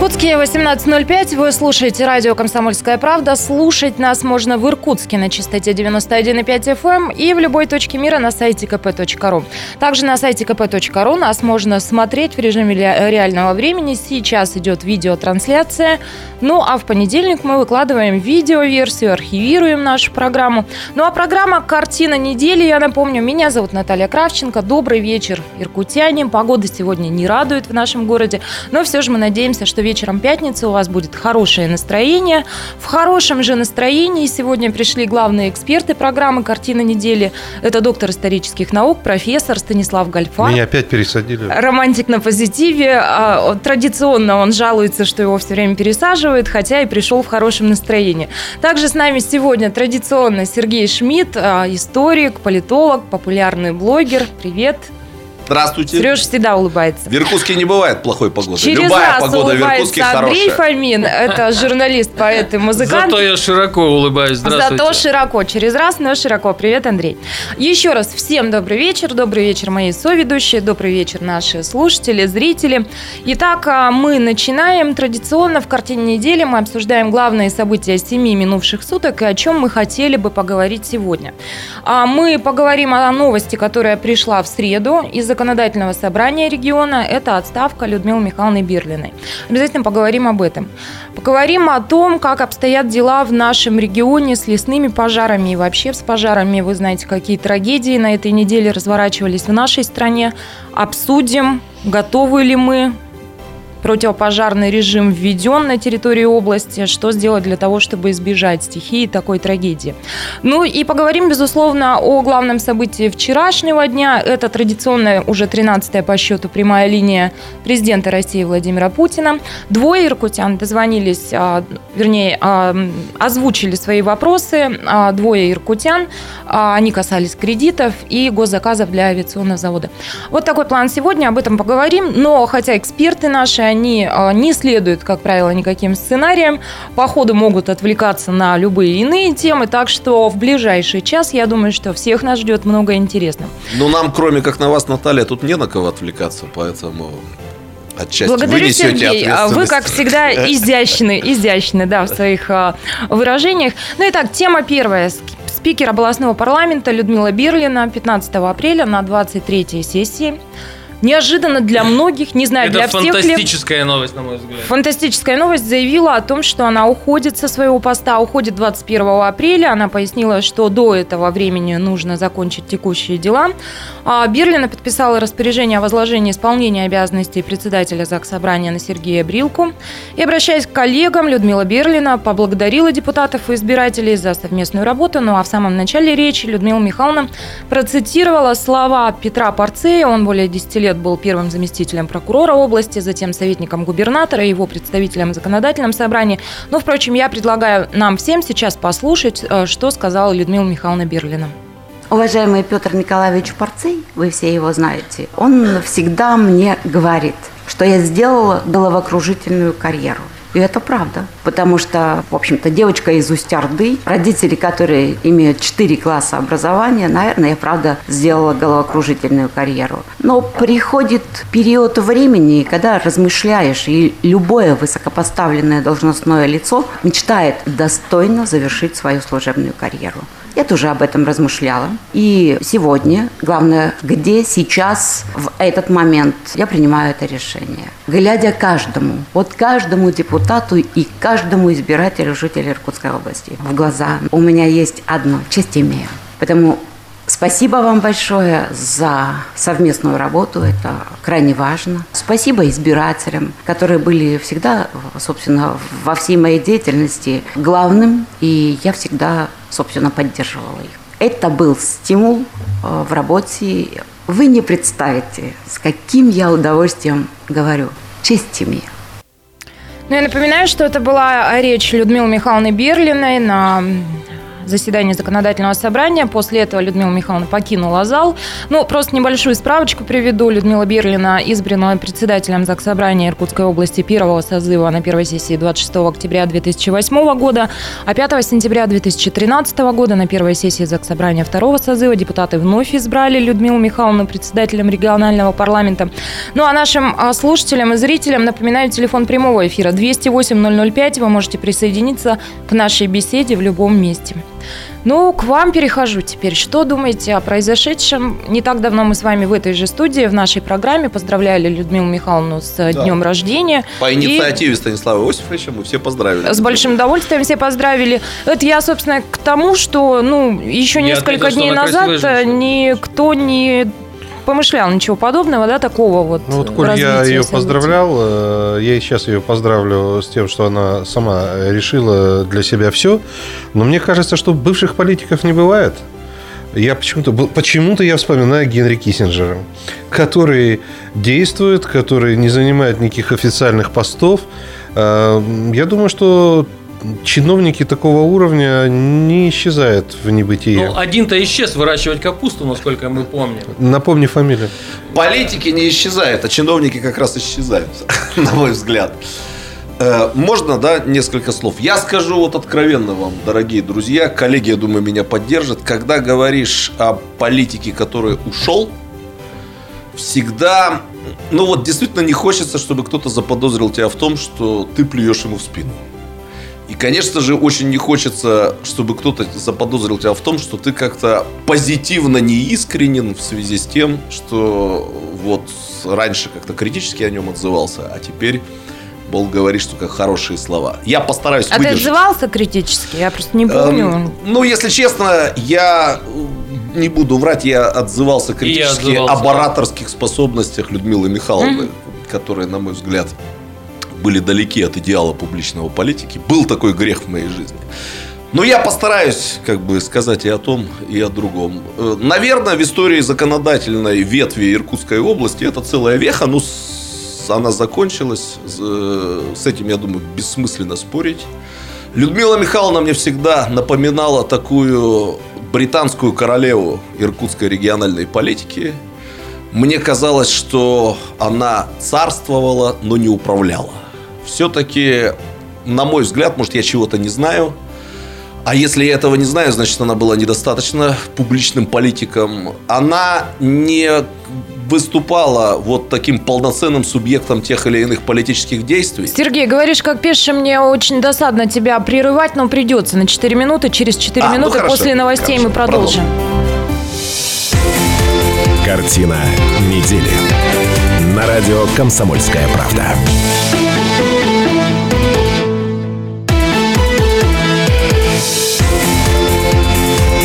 Иркутске 18.05. Вы слушаете радио «Комсомольская правда». Слушать нас можно в Иркутске на частоте 91,5 FM эм и в любой точке мира на сайте kp.ru. Также на сайте kp.ru нас можно смотреть в режиме реального времени. Сейчас идет видеотрансляция. Ну, а в понедельник мы выкладываем видеоверсию, архивируем нашу программу. Ну, а программа «Картина недели», я напомню, меня зовут Наталья Кравченко. Добрый вечер, иркутяне. Погода сегодня не радует в нашем городе, но все же мы надеемся, что вечером пятницы у вас будет хорошее настроение. В хорошем же настроении сегодня пришли главные эксперты программы «Картина недели». Это доктор исторических наук, профессор Станислав Гальфа. Меня опять пересадили. Романтик на позитиве. А, традиционно он жалуется, что его все время пересаживают, хотя и пришел в хорошем настроении. Также с нами сегодня традиционно Сергей Шмидт, а, историк, политолог, популярный блогер. Привет. Здравствуйте. Сереж всегда улыбается. В Иркутске не бывает плохой погоды. Через Любая раз погода в Иркутске Андрей хорошая. Фомин, это журналист, поэт и музыкант. Зато я широко улыбаюсь. Здравствуйте. Зато широко, через раз, но широко. Привет, Андрей. Еще раз всем добрый вечер. Добрый вечер, мои соведущие. Добрый вечер, наши слушатели, зрители. Итак, а, мы начинаем. Традиционно в картине недели мы обсуждаем главные события семи минувших суток и о чем мы хотели бы поговорить сегодня. А, мы поговорим о новости, которая пришла в среду из законодательного собрания региона – это отставка Людмилы Михайловны Бирлиной. Обязательно поговорим об этом. Поговорим о том, как обстоят дела в нашем регионе с лесными пожарами и вообще с пожарами. Вы знаете, какие трагедии на этой неделе разворачивались в нашей стране. Обсудим, готовы ли мы противопожарный режим введен на территории области, что сделать для того, чтобы избежать стихии такой трагедии. Ну и поговорим, безусловно, о главном событии вчерашнего дня. Это традиционная уже 13-я по счету прямая линия президента России Владимира Путина. Двое иркутян дозвонились, а, вернее, а, озвучили свои вопросы. А, двое иркутян, они касались кредитов и госзаказов для авиационного завода. Вот такой план сегодня, об этом поговорим. Но хотя эксперты наши, они а, не следуют, как правило, никаким сценариям. По ходу могут отвлекаться на любые иные темы. Так что в ближайший час, я думаю, что всех нас ждет много интересного. Ну, нам, кроме как на вас, Наталья, тут не на кого отвлекаться, поэтому отчасти Благодарю, вы Сергей. А вы, как всегда, изящны, изящны да, в своих а, выражениях. Ну и так, тема первая. Спикер областного парламента Людмила Бирлина 15 апреля на 23 сессии неожиданно для многих, не знаю, Это для всех ли... фантастическая новость, на мой взгляд. Фантастическая новость заявила о том, что она уходит со своего поста, уходит 21 апреля. Она пояснила, что до этого времени нужно закончить текущие дела. А Берлина подписала распоряжение о возложении исполнения обязанностей председателя ЗАГС Собрания на Сергея Брилку. И, обращаясь к коллегам, Людмила Берлина поблагодарила депутатов и избирателей за совместную работу. Ну а в самом начале речи Людмила Михайловна процитировала слова Петра Порцея. Он более 10 лет лет был первым заместителем прокурора области, затем советником губернатора, его представителем в законодательном собрании. Но, впрочем, я предлагаю нам всем сейчас послушать, э, что сказала Людмила Михайловна Берлина. Уважаемый Петр Николаевич Порцей, вы все его знаете, он всегда мне говорит, что я сделала головокружительную карьеру. И это правда. Потому что, в общем-то, девочка из Усть-Орды, родители, которые имеют 4 класса образования, наверное, я, правда, сделала головокружительную карьеру. Но приходит период времени, когда размышляешь, и любое высокопоставленное должностное лицо мечтает достойно завершить свою служебную карьеру. Я тоже об этом размышляла. И сегодня, главное, где сейчас, в этот момент, я принимаю это решение. Глядя каждому, вот каждому депутату и каждому избирателю жителя Иркутской области в глаза, у меня есть одно – честь имею. Поэтому Спасибо вам большое за совместную работу, это крайне важно. Спасибо избирателям, которые были всегда, собственно, во всей моей деятельности главным, и я всегда, собственно, поддерживала их. Это был стимул э, в работе. Вы не представите, с каким я удовольствием говорю. Честь имею. Ну, я напоминаю, что это была речь Людмилы Михайловны Берлиной на заседании законодательного собрания. После этого Людмила Михайловна покинула зал. Ну, просто небольшую справочку приведу. Людмила Берлина избрана председателем Заксобрания Иркутской области первого созыва на первой сессии 26 октября 2008 года, а 5 сентября 2013 года на первой сессии Заксобрания второго созыва депутаты вновь избрали Людмилу Михайловну председателем регионального парламента. Ну а нашим а, слушателям и зрителям напоминаю телефон прямого эфира 208 005. Вы можете присоединиться к нашей беседе в любом месте. Ну, к вам перехожу теперь. Что думаете о произошедшем? Не так давно мы с вами в этой же студии, в нашей программе поздравляли Людмилу Михайловну с да. днем рождения. По инициативе и... Станислава Иосифовича мы все поздравили. С большим удовольствием все поздравили. Это я, собственно, к тому, что ну, еще несколько ответил, дней назад никто не помышлял ничего подобного, да, такого вот Ну вот, коль я ее событий. поздравлял, э, я и сейчас ее поздравлю с тем, что она сама решила для себя все. Но мне кажется, что бывших политиков не бывает. Я почему-то почему-то я вспоминаю Генри Киссинджера, который действует, который не занимает никаких официальных постов. Э, я думаю, что чиновники такого уровня не исчезают в небытие. Ну, один-то исчез выращивать капусту, насколько мы помним. Напомни фамилию. Политики не исчезают, а чиновники как раз исчезают, на мой взгляд. Э, можно, да, несколько слов? Я скажу вот откровенно вам, дорогие друзья, коллеги, я думаю, меня поддержат. Когда говоришь о политике, который ушел, всегда, ну вот действительно не хочется, чтобы кто-то заподозрил тебя в том, что ты плюешь ему в спину. И, конечно же, очень не хочется, чтобы кто-то заподозрил тебя в том, что ты как-то позитивно неискренен в связи с тем, что вот раньше как-то критически о нем отзывался, а теперь Бол говоришь только хорошие слова. Я постараюсь А выдержать. ты отзывался критически? Я просто не помню. Эм, ну, если честно, я не буду врать, я отзывался критически я об ораторских способностях Людмилы Михайловны, mm-hmm. которые, на мой взгляд, были далеки от идеала публичного политики. Был такой грех в моей жизни. Но я постараюсь как бы сказать и о том, и о другом. Э, наверное, в истории законодательной ветви Иркутской области это целая веха, но она закончилась. Э, с этим, я думаю, бессмысленно спорить. Людмила Михайловна мне всегда напоминала такую британскую королеву иркутской региональной политики. Мне казалось, что она царствовала, но не управляла все-таки, на мой взгляд, может, я чего-то не знаю. А если я этого не знаю, значит, она была недостаточно публичным политиком. Она не выступала вот таким полноценным субъектом тех или иных политических действий. Сергей, говоришь, как пишешь, мне очень досадно тебя прерывать, но придется на 4 минуты. Через 4 а, ну минуты ну хорошо, после новостей хорошо, мы продолжим. продолжим. Картина недели. На радио «Комсомольская правда».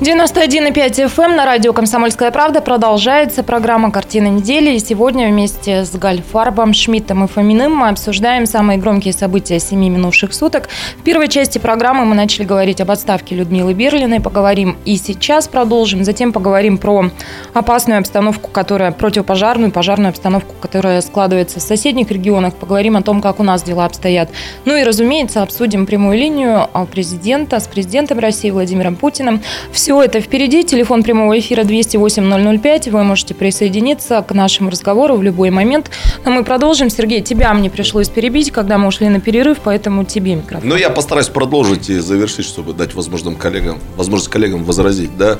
91,5 FM эм на радио «Комсомольская правда» продолжается программа «Картина недели». И сегодня вместе с Гальфарбом, Шмидтом и Фоминым мы обсуждаем самые громкие события семи минувших суток. В первой части программы мы начали говорить об отставке Людмилы Берлиной. Поговорим и сейчас продолжим. Затем поговорим про опасную обстановку, которая противопожарную, пожарную обстановку, которая складывается в соседних регионах. Поговорим о том, как у нас дела обстоят. Ну и, разумеется, обсудим прямую линию президента с президентом России Владимиром Путиным. Все все это впереди. Телефон прямого эфира 208-005. Вы можете присоединиться к нашему разговору в любой момент. Но мы продолжим. Сергей, тебя мне пришлось перебить, когда мы ушли на перерыв, поэтому тебе микрофон. Ну, я постараюсь продолжить и завершить, чтобы дать возможным коллегам, возможность коллегам возразить. Да?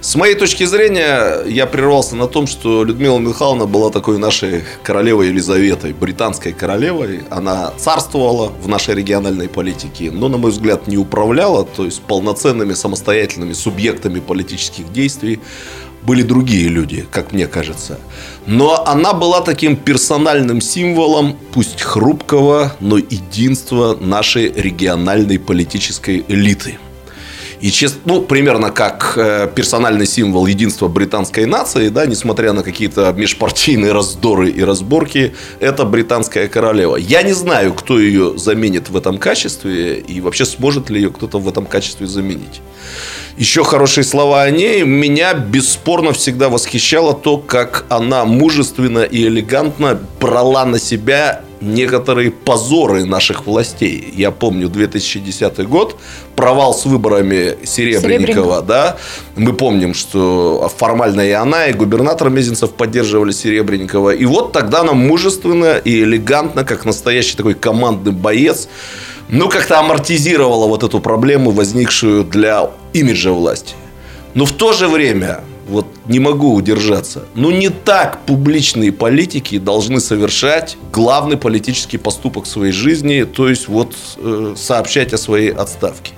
С моей точки зрения, я прервался на том, что Людмила Михайловна была такой нашей королевой Елизаветой, британской королевой. Она царствовала в нашей региональной политике, но, на мой взгляд, не управляла, то есть полноценными самостоятельными субъектами субъектами политических действий были другие люди, как мне кажется. Но она была таким персональным символом, пусть хрупкого, но единства нашей региональной политической элиты. И честно, ну, примерно как э, персональный символ единства британской нации, да, несмотря на какие-то межпартийные раздоры и разборки, это британская королева. Я не знаю, кто ее заменит в этом качестве и вообще сможет ли ее кто-то в этом качестве заменить. Еще хорошие слова о ней. Меня бесспорно всегда восхищало то, как она мужественно и элегантно брала на себя некоторые позоры наших властей. Я помню 2010 год, провал с выборами Серебренникова, Серебренников. да. Мы помним, что формально и она, и губернатор Мезенцев поддерживали Серебренникова. И вот тогда она мужественно и элегантно, как настоящий такой командный боец, ну, как-то амортизировала вот эту проблему, возникшую для имиджа власти. Но в то же время вот не могу удержаться. Ну, не так публичные политики должны совершать главный политический поступок в своей жизни, то есть вот э, сообщать о своей отставке.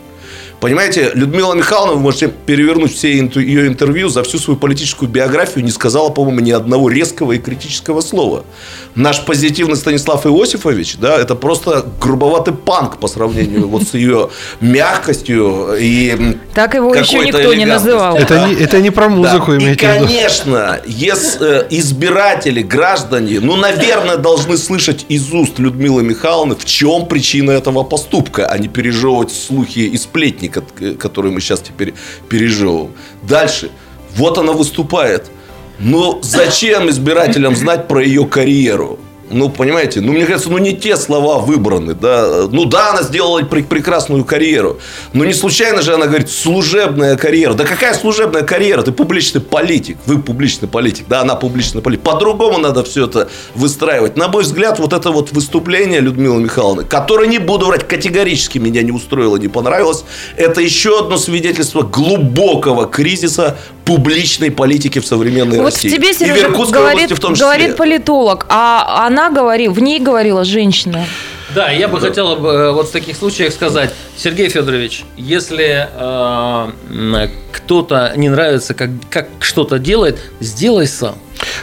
Понимаете, Людмила Михайловна, вы можете перевернуть все ее интервью, за всю свою политическую биографию не сказала, по-моему, ни одного резкого и критического слова. Наш позитивный Станислав Иосифович, да, это просто грубоватый панк по сравнению вот с ее мягкостью и Так его еще никто не называл. Это, не, это не про музыку да. имеете И, конечно, если э, избиратели, граждане, ну, наверное, должны слышать из уст Людмилы Михайловны, в чем причина этого поступка, а не пережевывать слухи и сплетни, который мы сейчас теперь переживаем. Дальше. Вот она выступает. Но зачем избирателям знать про ее карьеру? Ну, понимаете, ну, мне кажется, ну, не те слова выбраны, да. Ну, да, она сделала прекрасную карьеру. Но не случайно же она говорит, служебная карьера. Да какая служебная карьера? Ты публичный политик. Вы публичный политик. Да, она публичный политик. По-другому надо все это выстраивать. На мой взгляд, вот это вот выступление Людмилы Михайловны, которое, не буду врать, категорически меня не устроило, не понравилось, это еще одно свидетельство глубокого кризиса публичной политики в современной вот России. Вот тебе, Сережа, говорит, в том числе. говорит политолог, а она говорила, в ней говорила женщина. Да, я бы хотел э, вот в таких случаях сказать, Сергей Федорович, если э, кто-то не нравится, как, как что-то делает, сделай сам.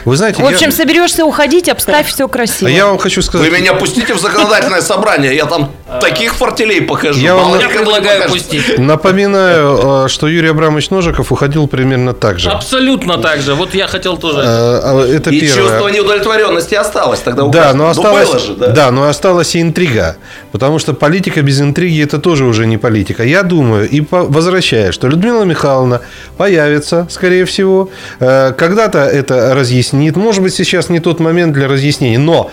Вы знаете, в общем, я... соберешься уходить, обставь все красиво. А я вам хочу сказать... Вы меня пустите в законодательное собрание, я там таких фортелей покажу. Я вам предлагаю пустить. Напоминаю, э, что Юрий Абрамович Ножиков уходил примерно так же. Абсолютно так же. Вот я хотел тоже. Э, а, это и первое. чувство неудовлетворенности осталось тогда. Да, но осталось, же, да? да, но осталась и интрига. Потому что политика без интриги это тоже уже не политика. Я думаю, и возвращаю, что Людмила Михайловна появится, скорее всего. Э, когда-то это разъяснит. Может быть, сейчас не тот момент для разъяснений. Но,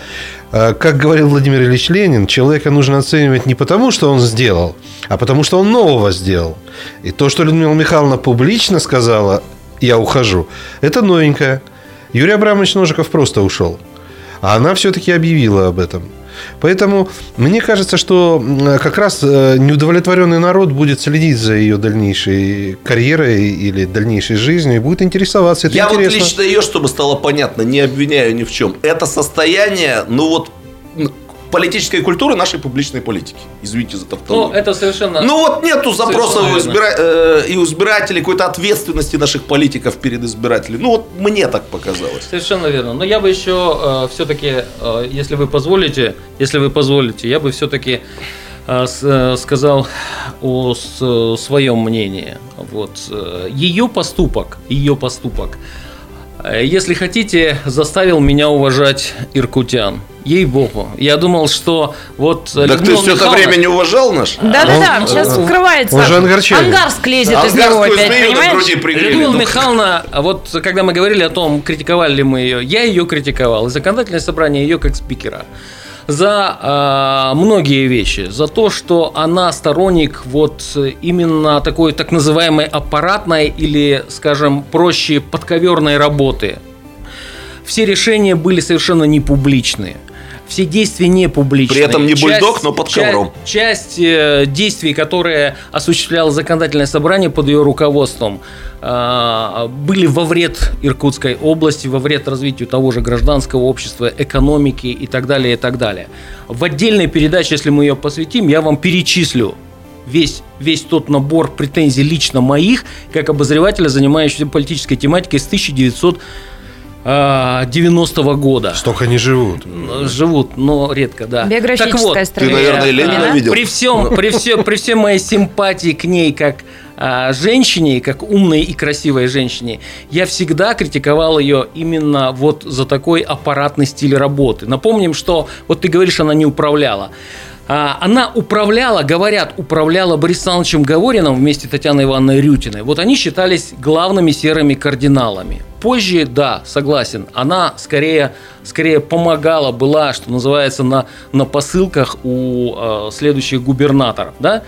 э, как говорил Владимир Ильич Ленин, человека нужно оценивать не потому, что он сделал, а потому, что он нового сделал. И то, что Людмила Михайловна публично сказала, я ухожу, это новенькое. Юрий Абрамович Ножиков просто ушел. А она все-таки объявила об этом. Поэтому мне кажется, что как раз э, неудовлетворенный народ будет следить за ее дальнейшей карьерой или дальнейшей жизнью и будет интересоваться. Это Я интересно. вот лично ее, чтобы стало понятно, не обвиняю ни в чем. Это состояние, ну вот политической культуры нашей публичной политики. Извините за тавтологию. Ну, это совершенно... Ну, вот нету запросов у избира... э, и у избирателей какой-то ответственности наших политиков перед избирателями. Ну, вот мне так показалось. Совершенно верно. Но я бы еще э, все-таки, э, если вы позволите, если вы позволите, я бы все-таки э, э, сказал о своем мнении. Вот. Ее поступок, ее поступок, если хотите, заставил меня уважать иркутян. Ей-богу. Я думал, что вот... Так Людмила ты все Михайловна... это время не уважал наш? Да-да-да, сейчас скрывается. Он же ангарчанин. Ангарск лезет из него опять, понимаешь? Людмила Михайловна, вот когда мы говорили о том, критиковали ли мы ее, я ее критиковал. И законодательное собрание ее как спикера за э, многие вещи, за то, что она сторонник вот именно такой так называемой аппаратной или, скажем, проще подковерной работы. Все решения были совершенно не публичные все действия не публичные. При этом не бульдог, часть, но под ковром. Часть, часть э, действий, которые осуществляло законодательное собрание под ее руководством, э, были во вред Иркутской области, во вред развитию того же гражданского общества, экономики и так далее, и так далее. В отдельной передаче, если мы ее посвятим, я вам перечислю весь, весь тот набор претензий лично моих, как обозревателя, занимающегося политической тематикой с 1900 90-го года. Столько не живут. Живут, но редко, да. Биографическая так вот, страна. Ты, наверное, Ленина видел. При всем, при, всем, при всем моей симпатии к ней как а, женщине, как умной и красивой женщине, я всегда критиковал ее именно вот за такой аппаратный стиль работы. Напомним, что вот ты говоришь, она не управляла. А, она управляла, говорят, управляла Борисом Александровичем Говориным вместе с Татьяной Ивановной Рютиной. Вот они считались главными серыми кардиналами. Позже, да, согласен, она скорее, скорее помогала, была, что называется, на, на посылках у э, следующих губернаторов, да?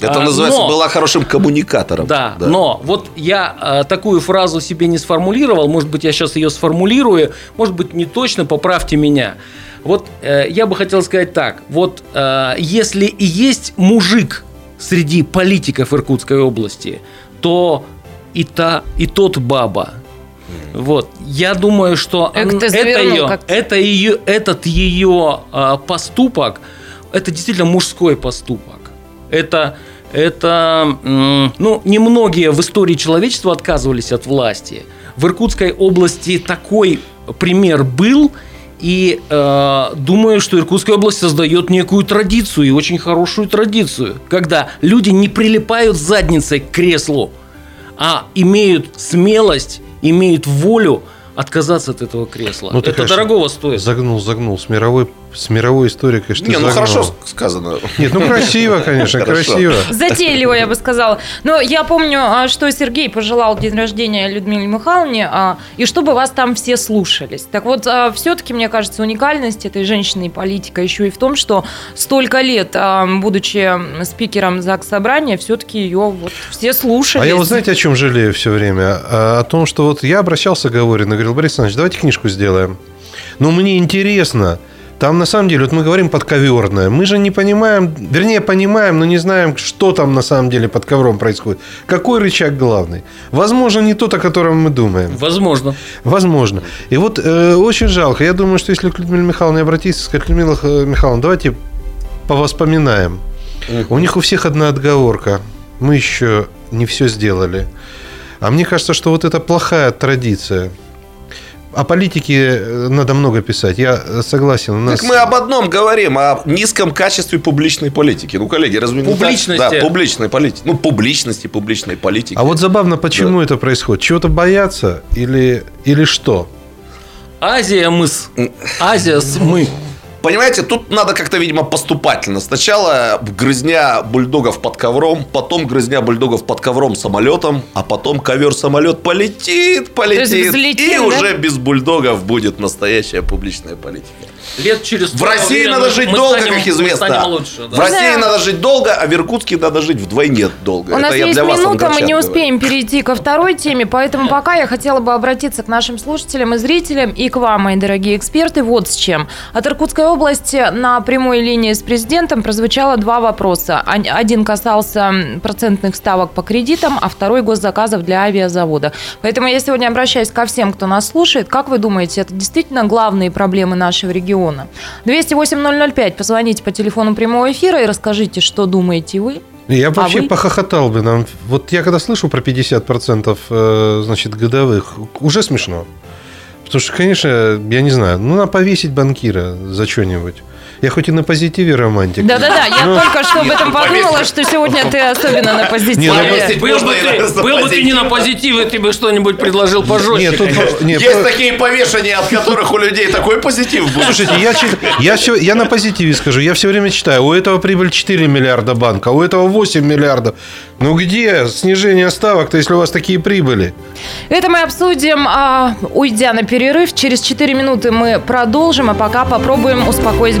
Это а, называется, но, была хорошим коммуникатором. Да, да, но вот я а, такую фразу себе не сформулировал, может быть, я сейчас ее сформулирую, может быть, не точно, поправьте меня. Вот э, я бы хотел сказать так. Вот э, если и есть мужик среди политиков Иркутской области, то и та, и тот баба. Вот, я думаю, что это, он, это ее, это ее, этот ее э, поступок, это действительно мужской поступок. Это, это, ну, немногие в истории человечества отказывались от власти. В Иркутской области такой пример был, и э, думаю, что Иркутская область создает некую традицию, и очень хорошую традицию, когда люди не прилипают задницей к креслу, а имеют смелость, имеют волю отказаться от этого кресла. Ну, Это конечно, дорогого стоит. Загнул, загнул. С мировой с мировой историей, конечно, Не, ну хорошо сказано. Нет, ну красиво, конечно, красиво. Затейливо, я бы сказала. Но я помню, а, что Сергей пожелал день рождения Людмиле Михайловне, а, и чтобы вас там все слушались. Так вот, а, все-таки, мне кажется, уникальность этой женщины и политика еще и в том, что столько лет, будучи спикером ЗАГС Собрания, все-таки ее вот все слушались. А я вот знаете, о чем жалею все время? О том, что вот я обращался к Говорину, говорил, Борис Александрович, давайте книжку сделаем. Но мне интересно, там на самом деле, вот мы говорим подковерное. Мы же не понимаем, вернее, понимаем, но не знаем, что там на самом деле под ковром происходит. Какой рычаг главный? Возможно, не тот, о котором мы думаем. Возможно. Возможно. И вот э, очень жалко. Я думаю, что если к Людмиле Михайловне обратиться, сказать, Людмила Михайловна, давайте повоспоминаем. У них у всех одна отговорка. Мы еще не все сделали. А мне кажется, что вот это плохая традиция – о политике э, надо много писать, я согласен. У нас... Так мы об одном говорим, о низком качестве публичной политики. Ну, коллеги, разве не Публичности. Да, публичной политики. Ну, публичности, публичной политики. А вот забавно, почему да. это происходит? Чего-то боятся или, или что? Азия мыс. Азия с мы. Понимаете, тут надо как-то, видимо, поступательно. Сначала грызня бульдогов под ковром, потом грызня бульдогов под ковром самолетом, а потом ковер-самолет полетит, полетит. Взлетим, и да? уже без бульдогов будет настоящая публичная политика. Лет через В России надо жить долго, станем, как известно. Лучше, да. В России да. надо жить долго, а в Иркутске надо жить вдвойне долго. У Это нас есть минута, мы не успеем говорю. перейти ко второй теме, поэтому пока я хотела бы обратиться к нашим слушателям и зрителям и к вам, мои дорогие эксперты, вот с чем. От Иркутской области на прямой линии с президентом прозвучало два вопроса. Один касался процентных ставок по кредитам, а второй госзаказов для авиазавода. Поэтому я сегодня обращаюсь ко всем, кто нас слушает. Как вы думаете, это действительно главные проблемы нашего региона? 208-005, позвоните по телефону прямого эфира и расскажите, что думаете вы. Я а вообще вы? похохотал бы нам. Вот я когда слышу про 50% э, значит, годовых, уже смешно. Потому что, конечно, я не знаю, ну, надо повесить банкира за что-нибудь. Я хоть и на позитиве романтик. Да-да-да, я но... только что об этом подумала, что сегодня ты особенно на позитиве. Не, ну, был, бы ты, был бы ты не на позитиве, ты бы что-нибудь предложил пожестче. Нет, тут, нет, Есть такие повешения, от которых у людей такой позитив будет. Слушайте, я, я, все, я на позитиве скажу. Я все время читаю, у этого прибыль 4 миллиарда банка, у этого 8 миллиардов. Ну где снижение ставок-то, если у вас такие прибыли? Это мы обсудим, а, уйдя на перерыв. Через 4 минуты мы продолжим, а пока попробуем успокоить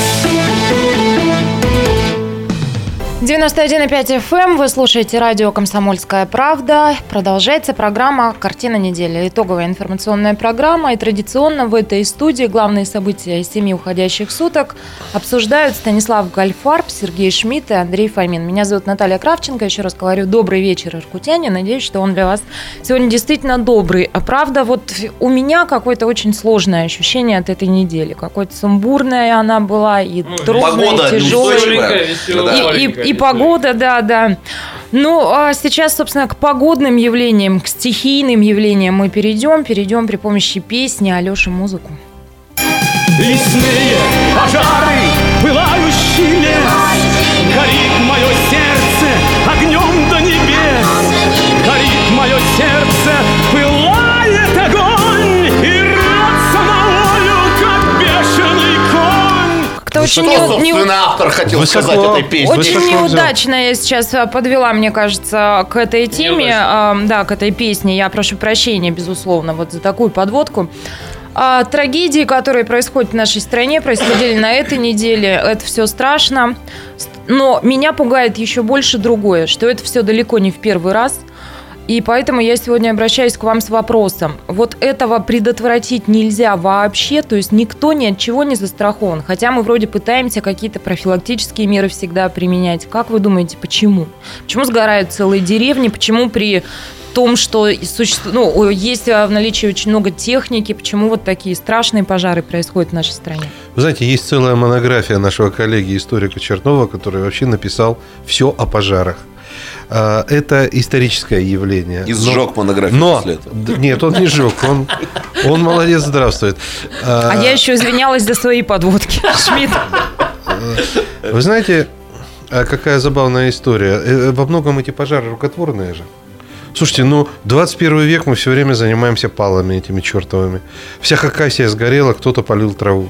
91,5 FM. Эм. Вы слушаете радио «Комсомольская правда». Продолжается программа «Картина недели». Итоговая информационная программа. И традиционно в этой студии главные события семи уходящих суток обсуждают Станислав Гальфарб, Сергей Шмидт и Андрей Фомин. Меня зовут Наталья Кравченко. Еще раз говорю, добрый вечер, иркутяне. Надеюсь, что он для вас сегодня действительно добрый. А правда, вот у меня какое-то очень сложное ощущение от этой недели. Какое-то сумбурное она была и ну, трудная, и тяжелая. И, и, и погода, да, да. Ну, а сейчас, собственно, к погодным явлениям, к стихийным явлениям мы перейдем. Перейдем при помощи песни Алеши музыку. Лесные пожары, пылающие лес, горит очень Что, не, не... автор хотел высоко, сказать этой песни? Очень высоко неудачно я сейчас а, подвела, мне кажется, к этой теме, э, да, к этой песне. Я прошу прощения, безусловно, вот за такую подводку. А, трагедии, которые происходят в нашей стране, происходили на этой неделе. Это все страшно. Но меня пугает еще больше другое, что это все далеко не в первый раз – и поэтому я сегодня обращаюсь к вам с вопросом. Вот этого предотвратить нельзя вообще, то есть никто ни от чего не застрахован. Хотя мы вроде пытаемся какие-то профилактические меры всегда применять. Как вы думаете, почему? Почему сгорают целые деревни? Почему при том, что существует, ну, есть в наличии очень много техники, почему вот такие страшные пожары происходят в нашей стране? Вы знаете, есть целая монография нашего коллеги историка Чернова, который вообще написал все о пожарах. А, это историческое явление. И сжег монографию но, после этого. Нет, он не сжег, он, он молодец, здравствует. А, а я еще извинялась за свои подводки, Шмидт. Вы знаете, а какая забавная история. Э, во многом эти пожары рукотворные же. Слушайте, ну, 21 век мы все время занимаемся палами этими чертовыми. Вся Хакасия сгорела, кто-то полил траву.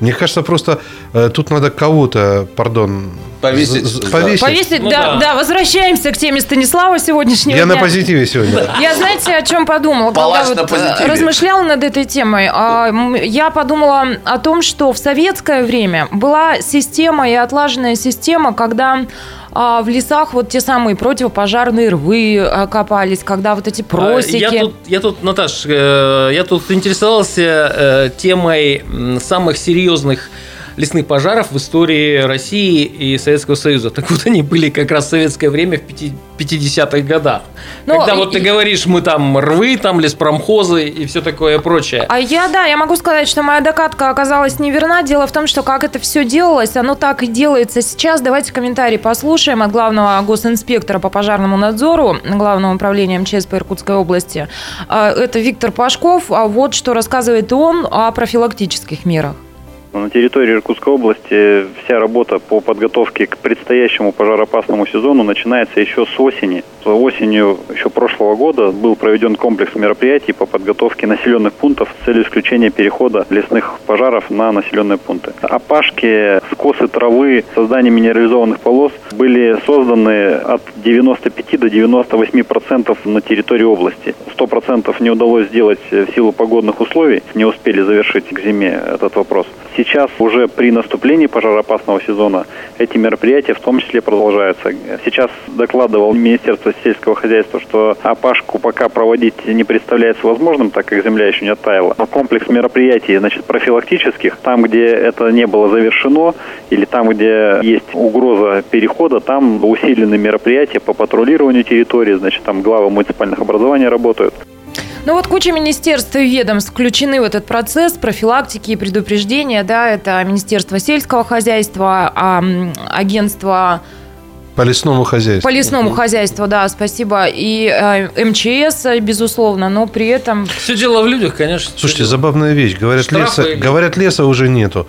Мне кажется, просто э, тут надо кого-то, пардон, повесить. Повесить, повесить ну, да, да, да. Возвращаемся к теме Станислава сегодняшнего Я дня. на позитиве сегодня. Я, знаете, о чем подумала? Когда вот э, размышляла над этой темой. А, я подумала о том, что в советское время была система и отлаженная система, когда а в лесах вот те самые противопожарные рвы а, копались, когда вот эти просеки. Я тут, я тут Наташ, э, я тут интересовался э, темой самых серьезных лесных пожаров в истории России и Советского Союза. Так вот, они были как раз в советское время в 50-х годах. Ну, Когда вот ты говоришь, мы там рвы, там леспромхозы и все такое прочее. А я, да, я могу сказать, что моя докатка оказалась неверна. Дело в том, что как это все делалось, оно так и делается сейчас. Давайте комментарий послушаем от главного госинспектора по пожарному надзору Главного управления МЧС по Иркутской области. А, это Виктор Пашков. А вот что рассказывает он о профилактических мерах. На территории Иркутской области вся работа по подготовке к предстоящему пожароопасному сезону начинается еще с осени. Осенью еще прошлого года был проведен комплекс мероприятий по подготовке населенных пунктов с целью исключения перехода лесных пожаров на населенные пункты. Опашки, скосы травы, создание минерализованных полос были созданы от 95 до 98 процентов на территории области. 100 процентов не удалось сделать в силу погодных условий, не успели завершить к зиме этот вопрос. Сейчас уже при наступлении пожароопасного сезона эти мероприятия в том числе продолжаются. Сейчас докладывал Министерство сельского хозяйства, что опашку пока проводить не представляется возможным, так как земля еще не оттаяла. Но комплекс мероприятий, значит, профилактических, там, где это не было завершено, или там, где есть угроза перехода, там усилены мероприятия по патрулированию территории, значит, там главы муниципальных образований работают. Ну вот куча министерств и ведомств включены в этот процесс профилактики и предупреждения. Да, это Министерство сельского хозяйства, агентство по лесному хозяйству. По лесному хозяйству, да, спасибо. И э, МЧС, безусловно, но при этом... Все дело в людях, конечно. Слушайте, забавная вещь. Говорят, леса, говорят, леса уже нету.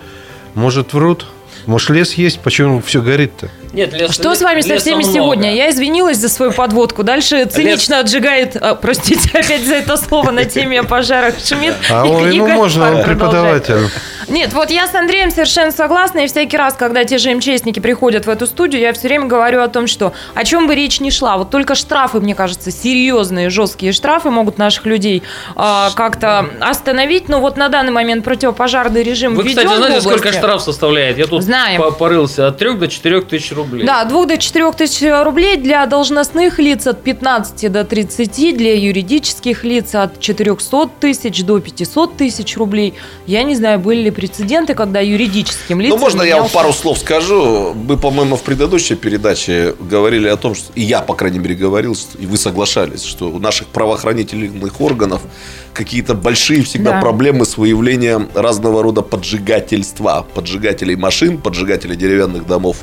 Может, врут? Может, лес есть, почему все горит-то? Нет, лес, Что с вами со всеми много. сегодня? Я извинилась за свою подводку. Дальше цинично лес... отжигает, а, простите опять за это слово на теме о пожарах Шмидт. А он, ему можно, он преподаватель. Нет, вот я с Андреем совершенно согласна, и всякий раз, когда те же МЧСники приходят в эту студию, я все время говорю о том, что о чем бы речь ни шла, вот только штрафы, мне кажется, серьезные, жесткие штрафы могут наших людей э, как-то остановить, но вот на данный момент противопожарный режим Вы, кстати, знаете, сколько штраф составляет? Я тут Знаем. порылся от 3 до 4 тысяч рублей рублей. Да, 2 до 4 тысяч рублей для должностных лиц от 15 до 30, для юридических лиц от 400 тысяч до 500 тысяч рублей. Я не знаю, были ли прецеденты, когда юридическим лицам... Ну, можно я менялся- пару слов скажу? Мы, по-моему, в предыдущей передаче говорили о том, что и я, по крайней мере, говорил, и вы соглашались, что у наших правоохранительных органов какие-то большие всегда Да. проблемы с выявлением разного рода поджигательства. Поджигателей машин, поджигателей деревянных домов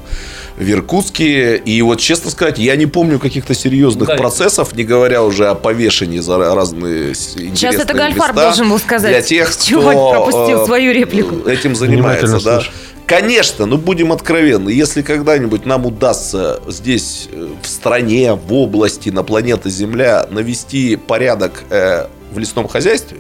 в Иркутске. И вот, честно сказать, я не помню каких-то серьезных Да. процессов, не говоря уже о повешении за разные Сейчас это интересные Гальфар места должен был сказать. Для тех, Чего кто пропустил э, свою реплику. этим занимается, да. Конечно, ну будем откровенны, если когда-нибудь нам удастся здесь, э, в стране, в области, на планете Земля навести порядок э, в лесном хозяйстве,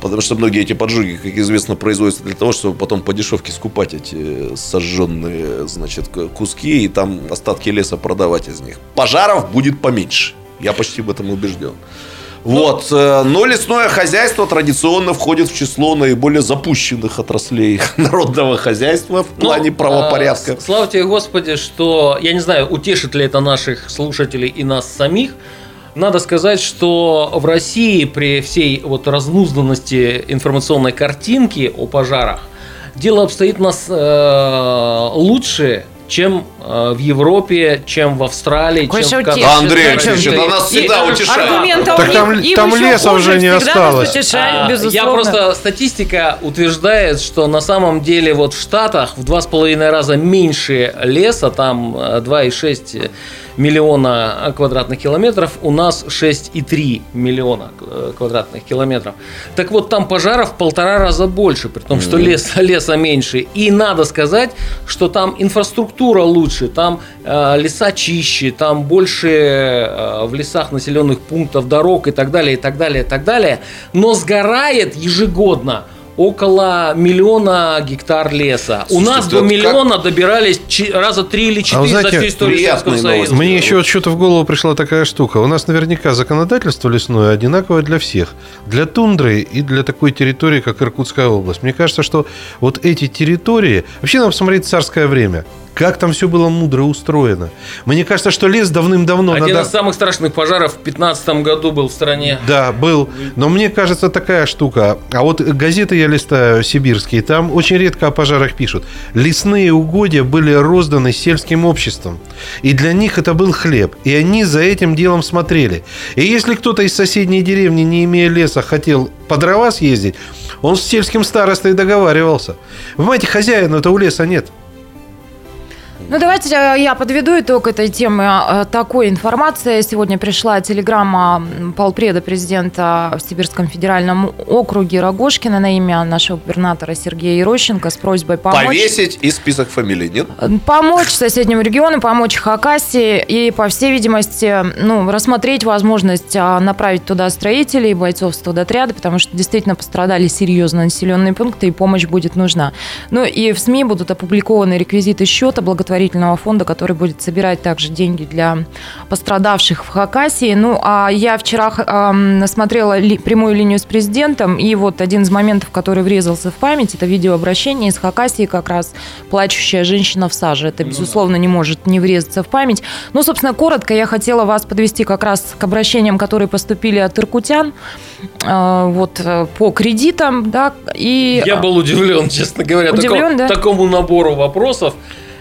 потому что многие эти поджоги, как известно, производятся для того, чтобы потом по дешевке скупать эти сожженные, значит, куски и там остатки леса продавать из них. Пожаров будет поменьше. Я почти в этом убежден. Вот. э, Но лесное хозяйство традиционно входит в число наиболее запущенных отраслей народного хозяйства в Ну, плане правопорядка. а, с- Слава тебе, Господи, что, я не знаю, утешит ли это наших слушателей и нас самих, надо сказать, что в России при всей вот разнузданности информационной картинки о пожарах дело обстоит нас э, лучше, чем э, в Европе, чем в Австралии, Какой чем в Канаде. утешит, Андрей Алексеевич, это нас И всегда утешает. Аргументов Так у там- них- им там еще леса уже не осталось. утешают, А, безусловно. Я просто статистика утверждает, что на самом деле вот в Штатах в два с половиной раза меньше леса, там э, 2,6 миллиона квадратных километров, у нас 6,3 миллиона э, квадратных километров. Так вот, там пожаров в полтора раза больше, при том, что леса, леса меньше. И надо сказать, что там инфраструктура лучше, там э, леса чище, там больше э, в лесах населенных пунктов, дорог и так далее, и так далее, и так далее. Но сгорает ежегодно около миллиона гектар леса. У Слушайте, нас это до как- миллиона добирались чи- раза три или четыре А вы за знаете, всю историю Советского Союза. Мне еще вот что-то в голову пришла такая штука. У нас наверняка законодательство лесное одинаковое для всех. Для тундры и для такой территории, как Иркутская область. Мне кажется, что вот эти территории... Вообще надо посмотреть царское время. Как там все было мудро устроено. Мне кажется, что лес давным-давно Один надо... из самых страшных пожаров в 2015 году был в стране. Да, был. Но мне кажется, такая штука. А вот газеты я листаю сибирские, там очень редко о пожарах пишут. Лесные угодья были розданы сельским обществом. И для них это был хлеб. И они за этим делом смотрели. И если кто-то из соседней деревни, не имея леса, хотел по дрова съездить, он с сельским старостой договаривался. Понимаете, хозяина-то у леса нет. Ну, давайте я подведу итог этой темы э, такой информации. Сегодня пришла телеграмма полпреда президента в Сибирском федеральном округе Рогошкина на имя нашего губернатора Сергея Ерощенко с просьбой помочь... Повесить и список фамилий, нет? Помочь соседнему региону, помочь Хакасии и, по всей видимости, ну, рассмотреть возможность а, направить туда строителей, бойцов студотряда, потому что действительно пострадали серьезно населенные пункты, и помощь будет нужна. Ну и в СМИ будут опубликованы реквизиты счета благотворительного фонда, который будет собирать также деньги для пострадавших в Хакасии. Ну, а я вчера м, смотрела ли- прямую линию с президентом, и вот один из моментов, который врезался в память, это видеообращение из Хакасии как раз «Плачущая женщина в саже». Это, безусловно, не может не врезаться в память. Ну, собственно, коротко я хотела вас подвести как раз к обращениям, которые поступили от иркутян э, вот, э, по кредитам, да, и... Я был удивлен, честно говоря, Удивлен, тако- да? такому набору вопросов.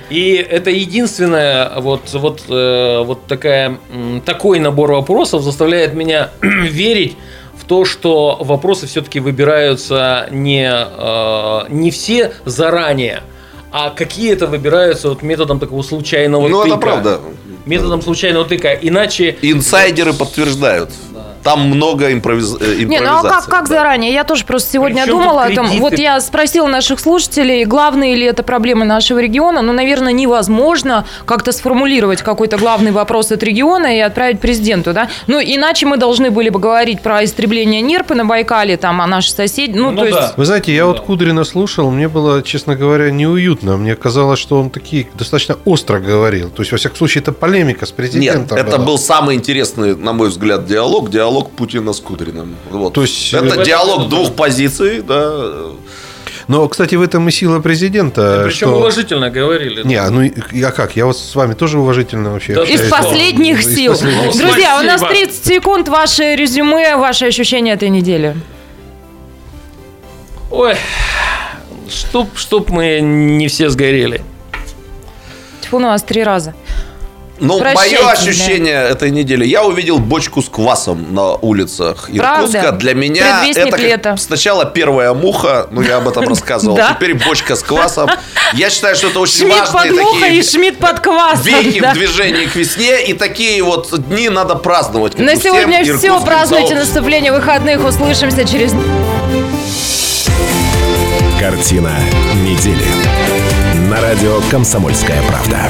И это единственное, вот, вот, э, вот такая, такой набор вопросов заставляет меня верить в то, что вопросы все-таки выбираются не, э, не все заранее, а какие-то выбираются вот методом такого случайного Ну, тыка. это правда. Методом случайного тыка. Иначе Инсайдеры подтверждают. Там много импровиз... э, Не, ну а как, импровизации, как да. заранее? Я тоже просто сегодня Причем думала о том. Вот я спросила наших слушателей, главные ли это проблемы нашего региона. Ну, наверное, невозможно как-то сформулировать какой-то главный вопрос от региона и отправить президенту, да? Ну, иначе мы должны были бы говорить про истребление нерпы на Байкале, там, а наши соседи. Ну, Ну то да. есть... Вы знаете, я Ну вот да. Кудрина слушал, мне было, честно говоря, неуютно. Мне казалось, что он такие достаточно остро говорил. То есть, во всяком случае, это полемика с Нет, президентом. это была. был самый интересный, на мой взгляд, диалог. Диалог Путина с Кудриным. Вот. То есть, это диалог двух позиций, да. Но, кстати, в этом и сила президента. Причем что... уважительно говорили. Не, ну я как? Я вот с вами тоже уважительно вообще да. Из последних Из сил. Последних. Друзья, Спасибо. у нас 30 секунд. Ваше резюме, ваши ощущения этой недели. Ой, чтоб, чтоб мы не все сгорели. Тьфу, ну, у нас три раза. Ну, мое ощущение да. этой недели. Я увидел бочку с квасом на улицах Иркутска. Правда? Для меня это лета. сначала первая муха, ну я об этом рассказывал. да? Теперь бочка с квасом. Я считаю, что это очень Шмидт важные под такие и Шмидт под квасом. Вехи да. в движении к весне. И такие вот дни надо праздновать. На сегодня все. Празднуйте наступление выходных. Услышимся через... Картина недели. На радио «Комсомольская правда».